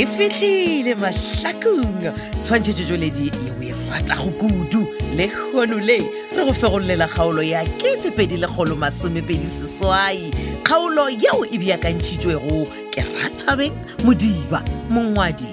e fitlhile mahlakong tshwantšhetšetšoledi ye o e ratago kudu le kgono le re go fegololela kgaolo ya ketepedi lekgolo masomepedi seswai kgaolo yeo e beakantšhitšwego ke rathabeng modiba mongwadi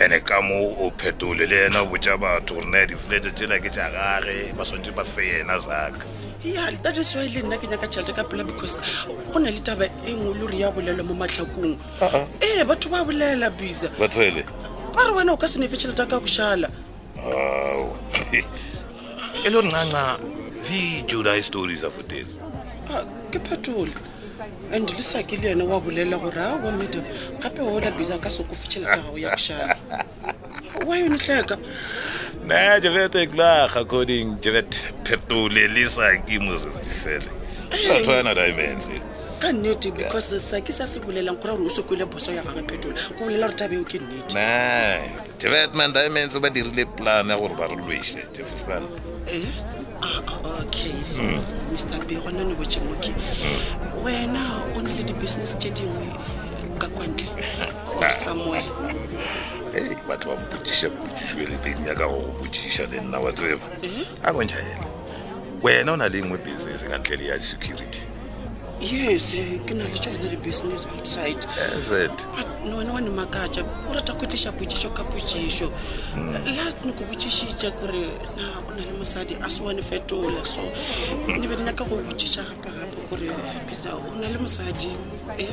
ene ka mo o phetole le yena o botša batho gore na difulete tsena ke tša gage ba swantse ba fe yena zaka ya that is why le nna ke nyaka tšhelete ka pela because go na le taba e nngwe le re ya bolelwa mo matlhakong Uh-uh. ee batho ba bolela bisa ba tsele ba re wena o ka se nefe tšhelete ya ka go šala Wow. e le gore ncanca vijula stories afutele Ah, ke phetole and le sake le yena wa bolela gore a wa madam gape wa ola bisa ka soko fitšhelesa gago ya kušana wa yone tleka ne jevete e kla according jevete phetole le sake moses disele ka tshwana diamonds ka nnete because sake sa se bolelang gore gore o sekwele boso ya gage phetola ko bolela gore tabeo ke nnete ne jevetman diamonds ba dirile plan ya gore ba re lwese jefostan Eh? Ah, ah, okay mr b gona ne botšemoke wena o na le di-business tše dingwe ka kwantle or somewhere ee ke batho ba mpotsiša potsišo e leteng ya ka go go potsiša le nna wa tseba a bontšha ena wena o na le nngwe business ka ntle le ya security yes ke na le tsone di-business outside is it but no wena wa ne makatša o rata go tliša potsišo ka potsišo hmm. last ne ko botsišitša kore na o na le mosadi a se wane fetola so ne be nyaka go botsiša gapegape kore bisa o na le mosadi e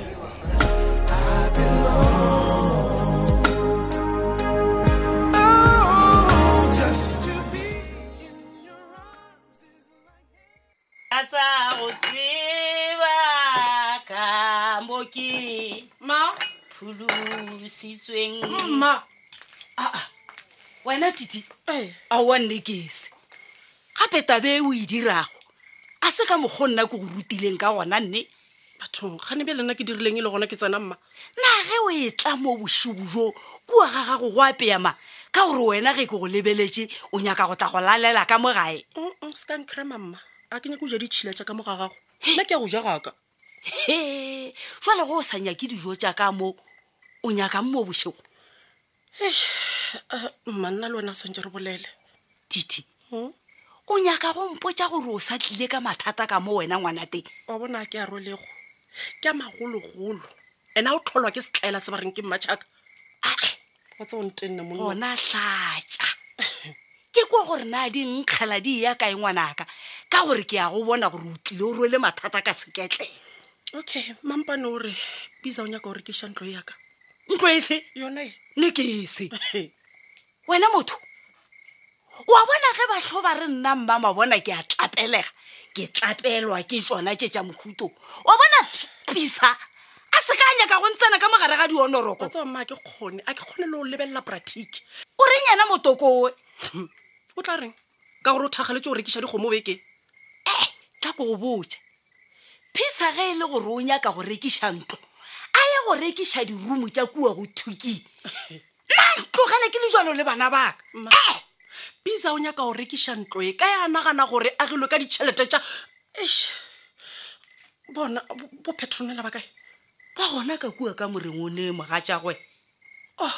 Asa go tseba ka mo ke ma phulositsweng mma aa ah, ah. wena titi eh. a wa nnekese gape tabe e o e dirago a se ka mokgwa nna ke go rutileng ka gona nne bathong gane bjale nna ke dirileng e le gona ke tsena mma na ge o e tla mo bošogo jo kua ga gago go apeama ka gore wena ge ke go lebeletše o nyaka go tla go lalela ka mo gae se ka nkgrema mma a ke nyake o ja ditšhila tša ka mo ga gago nna ke ya go ja gaka he jale go o sa nyake dijo tša ka mo o nyakang mo bošego Eish, ah, mma nna le wena swantse re bolele titi Hmm? o nyaka go mpotsa gore o sa tlile ka mathata ka mo wena ngwana teng wa bona a ke a rolego ke a magologolo ene a o tlholwa ke setlaela se ba reng ke mmatšhaka wa tse o ntenne monna gona tlatša ke kwa gore na di nkgela di ya kae ngwanaka ka gore ke ya go bona gore o tlile o rwele mathata ka seketleng okay mampane o re bisa o nyaka go rekiša ntlo yaka ntlo efe yona e ne ke ese wena motho wa bona ge ba tlho ba re nna mmama bona ke a tlapelega ke tlapelwa ke tsona tše tša mohuto wa bona pisa a se ka nyaka go ntsena ka mogare ga dionoroko tsamaya ke kgone a ke kgone le go lebelela pratic o reng yena motokoe o tla reng ka gore o thakgaletše go rekiša dikgomo beke ee tla ko go botša phisa ge e le gore o nyaka go rekiša ntlo a ye go rekiša dirumo tša kua go thuki na tlogele ke le jalo le bana baka ee phisa o nyaka go rekiša ntlo e ka ya nagana gore a gelo ka ditšhelete tša bona bo petronela ba kae ba gona ka kua ka moreng o ne moga tšagwe oh,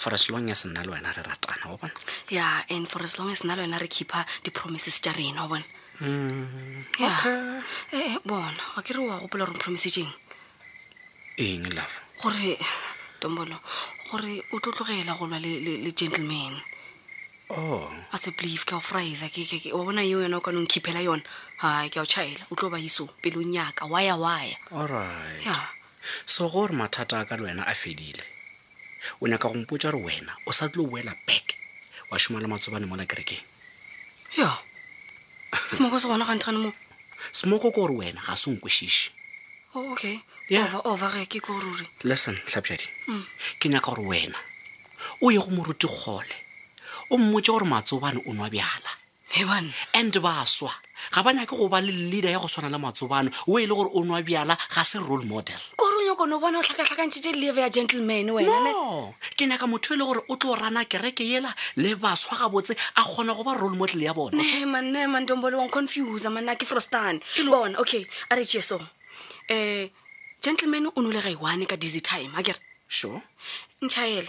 for as long as nna le wena re ratana wa bona ya and for as long as nna le wena re keepa di-promises tša rena wa bona ya ee bona wa ke re wa gopola gore promisitseng eng love gore tombolo gore o tlo tlogela go lwa le- le le gentleman oh a se believe ke a o frisa ke- ke- ke- wa bona eo yona o kanong keepela yona ga ke a o chaela o tlo ba iso pelong yaka waya waya alright ya so gore mathata a ka le wena a fedile o nyaka go mpotsa gore wena o sa tlo boela back wa šomala matsobane mola kerekeng ya smoko se gona gantane mo smoko ko gore wena ga se nkwešiše oh, okay overge ke ko ruri listen tlhapjadi mm. ke nyaka gore wena o ye go moruti kgole o mmotse gore matsobane o nwa bjala Heban. and baswa ga ba nyake go ba le leader ya go swana le matsobane o e le gore o nwa bjala ga se role model kore o nyako no bona o tlhakatlhakantšhitše leve ya gentleman wena ne? no ke nyaka motho e le gore o tlo rana kereke yela le baswa gabotse a kgona go ba role model ya bona nema nema ntombole wang confuse manna ke frostane bona okay a re tšee so um gentleman o nole ga iwane ka dizzy time a kere sure ntšhaele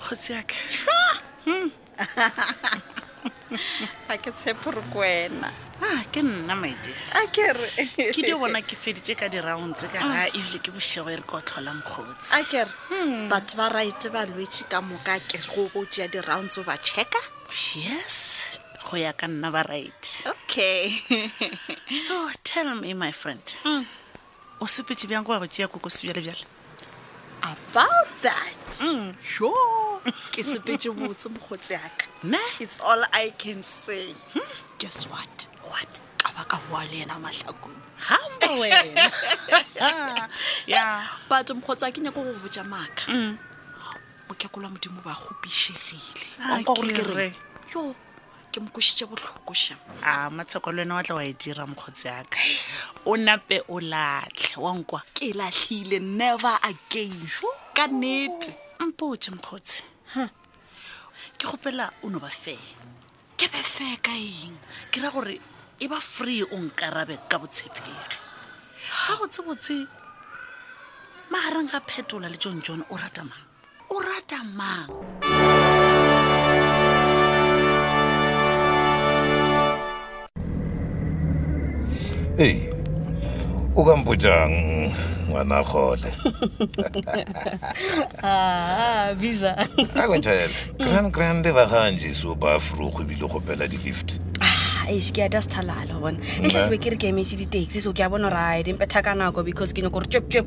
kgotsi yaka hmm. ga ke tshepo re ko wena ah, ke nna maidi a kere ke di bona ke feditse ka di-rounds ka ga ah. ebile ke bošego e re ko tlholang kgotsi a kere hmm. batho ba raite ba lwetse ka moka kere go bo tšea di-rounds o ba checka yes go ya ka nna ba right okay so tell me my friend mm. o sepetse bjang go ya go tšea kokosi bjale bjale about that mm. yo ke sepetse botse mogotse yaka it's all i can say hmm? guess what what ka ba ka boa le ena mahlakong hamba wena ya but mogotse a ke nyako go botsa maaka mm. mokekolo wa modimo ba gopišegile onka gore ke re yo ke mo kwešiše bohloko sha a matsheko le wena wa tla wa e dira mokgotsi aka o nape o latlhe wa nkwa ke lahlile never again ka nnete mpotse mokgotsi ke kgopela o no ba fee ke be fee ka eng ke ra gore e ba free o nkarabe ka botshepegi ga botsebotse magareng ga phetola le john john o rata mang o rata mang ee o ka mpotšang ngwana gole ah, bisa a kontšhaele grand grande ba gantši so ba frugo ebile go pela di-lift eish ke ata sethalale go bona e tla ke be ke re ke emetse di-taxi so ke a bona gore a di mpetha ka nako because ke nyako gore tšweptšwep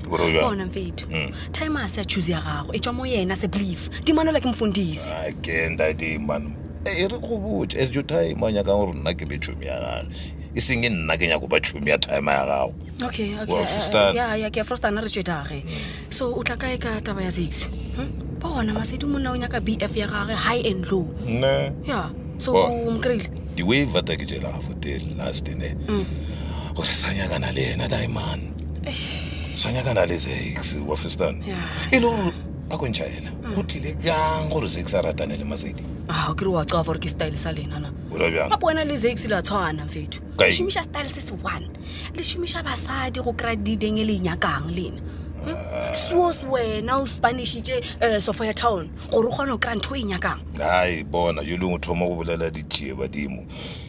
Gore o bjang? bona mfetho Mm. time a se a choose ya gago e tswa mo yena se believe dimanela ke mfundisi a ke ntate man e re go botse as jo time a nyakang gore nna ke be tšhomi ya gage e seng e nna ke nyako ba tšhomi ya time ya gago okay okay Wa eh, frustana. ya ya ke a frustana re tswedage so o tla kae ka taba ya six Hmm? bona masedi monna o nyaka bf ya gage high and low nne ya so Bona. o mkry-ile di-wave ata ke jela gafotele last ne gore sa nyakana le ena diamond swanyakana le sex wa festan e le gore a kontšha ena mm. go tlile bjang gore sex a ratane le masedi a ah, ke re wa tsoa gore ke style sa lena na gape wena le sex le a tshwana fetho le šomiša style se se one le šomiša basadi go kry-a dideng e le nyakang lena hmm? suos wena o spanisitše um eh, sofoya town gore o kgone go kry-a ntho e nyakang ai bona jo lengwe thoma go bolela ditšee badimo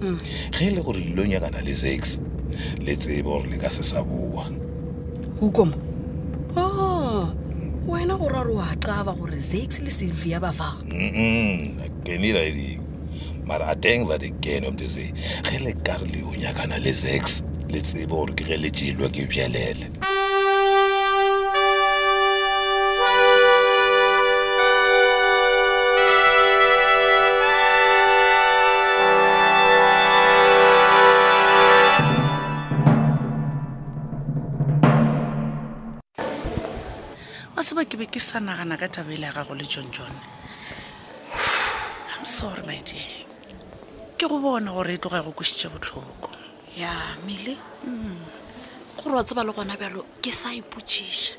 mm. ge e le gore lelo nyakana le sex le tsebe gore le ka se sa boa ukoma o oh, wena gore gore wa caba gore sex le sylvia ba fa kenira e ding mara a teng ba dikene omte se ge le ka re le o nyakana le sex le tsebe gore ke ge le tšelwa ke bjalele sa nagana ka tabele ya gago le john john i'm sorry my dear ke go bona gore e tloga e go kwešitše botlhoko ya mele gore wa tseba le gona bjalo ke sa ipotšiša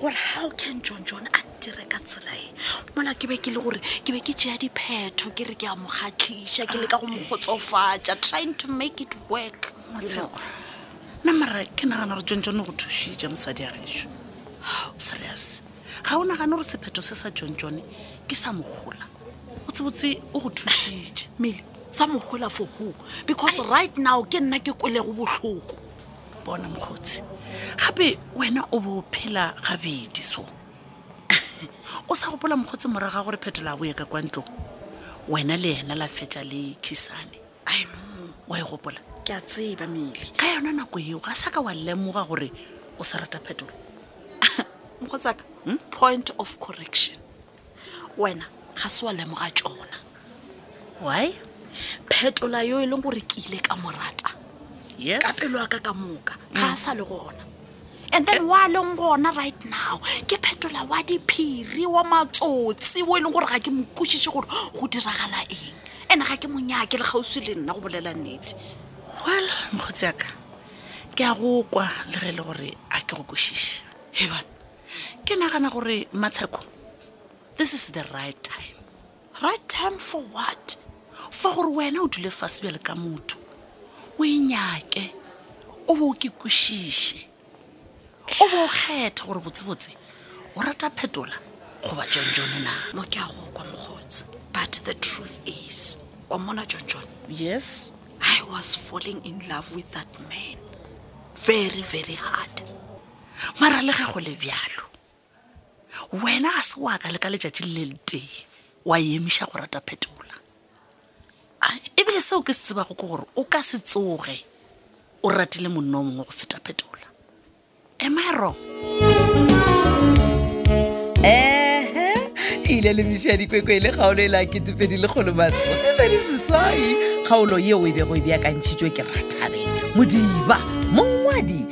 gore how can john john a dire ka tsela e mola ke be ke le gore ke be ke tšea diphetho ke re ke a mo kgatlhiša ke leka go mo kgotsofatša trying to make it work Motshego, nna mara ke nagana gore john john o go thušitše mosadi ya gešo serious ga o nagane gore sephetho se sa john john ke sa mogola o tsebotse o go thušitše mele sa mogola for who because right now ke nna ke kwelego bohloko bona mokgotsi gape wena o bo phela gabedi so o sa gopola mokgotsi morago ga gore phetola a boye ka kwa ntlong wena le yena la fetša le khisane i know wa e gopola ke a tseba mele ka yona nako eo ga sa ka wa lemoga gore o sa rata phetola mokgotsaka hmm? point of correction wena ga se wa lemoga tsona why phetola yo e leng gore ke ile ka morata ka pelo ka ka moka ga a mm. sa le gona and then wa leng gona right now ke phetola wa diphiri wa matsotsi o e leng gore ga ke mokwešiše gore go diragala eng ene ga ke monyake le kgauswi le nna go bolela nnete well mokgotsi yaka ke a go kwa le ge e le gore a ke go kwešiše ebane ke nagana gore matsheko this is the right time right time for what fa gore wena o dule fase bjale ka motho o e nyake o bo o ke kwešiše o bo o kgetha gore botsebotse o rata phetola goba jonjone na mo ke a go kwa mokgotsi but the truth is wa mona jonjone yes i was falling in love with that man very very hard mara le ge go le bjalo wena ga se wa ka le ka letšatši le le tee wa emiša go rata phetola ebile seo ke se tsebago ke gore o ka se tsoge o ratile monno o mongwe go feta phetola am i wrong ehe ile le miša dikwekwe le kgaolo e la ketepedi le kgolo masomepedi seswai kgaolo yeo e bego e beakantšhitšwe ke rathabeng modiba mongwadi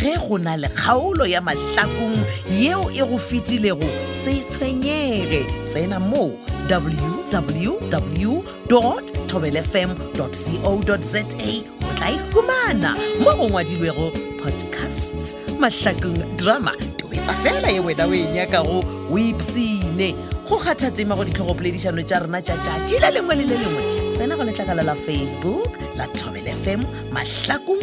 ge go na le kgaolo ya mahlakong yeo e go fetilego se tshwenyege tsena mo www tobelfm co za o tla ikhumana mo go ngwadilwego podcasts mahlakong drama tobetsa fela ye wena o e nyakago o ipsene go kgatha tema go ditlhogopoledišano tša rena tša tšatši le lengwe le le lengwe tsena go letlakala la facebook la tobelfm mahlakong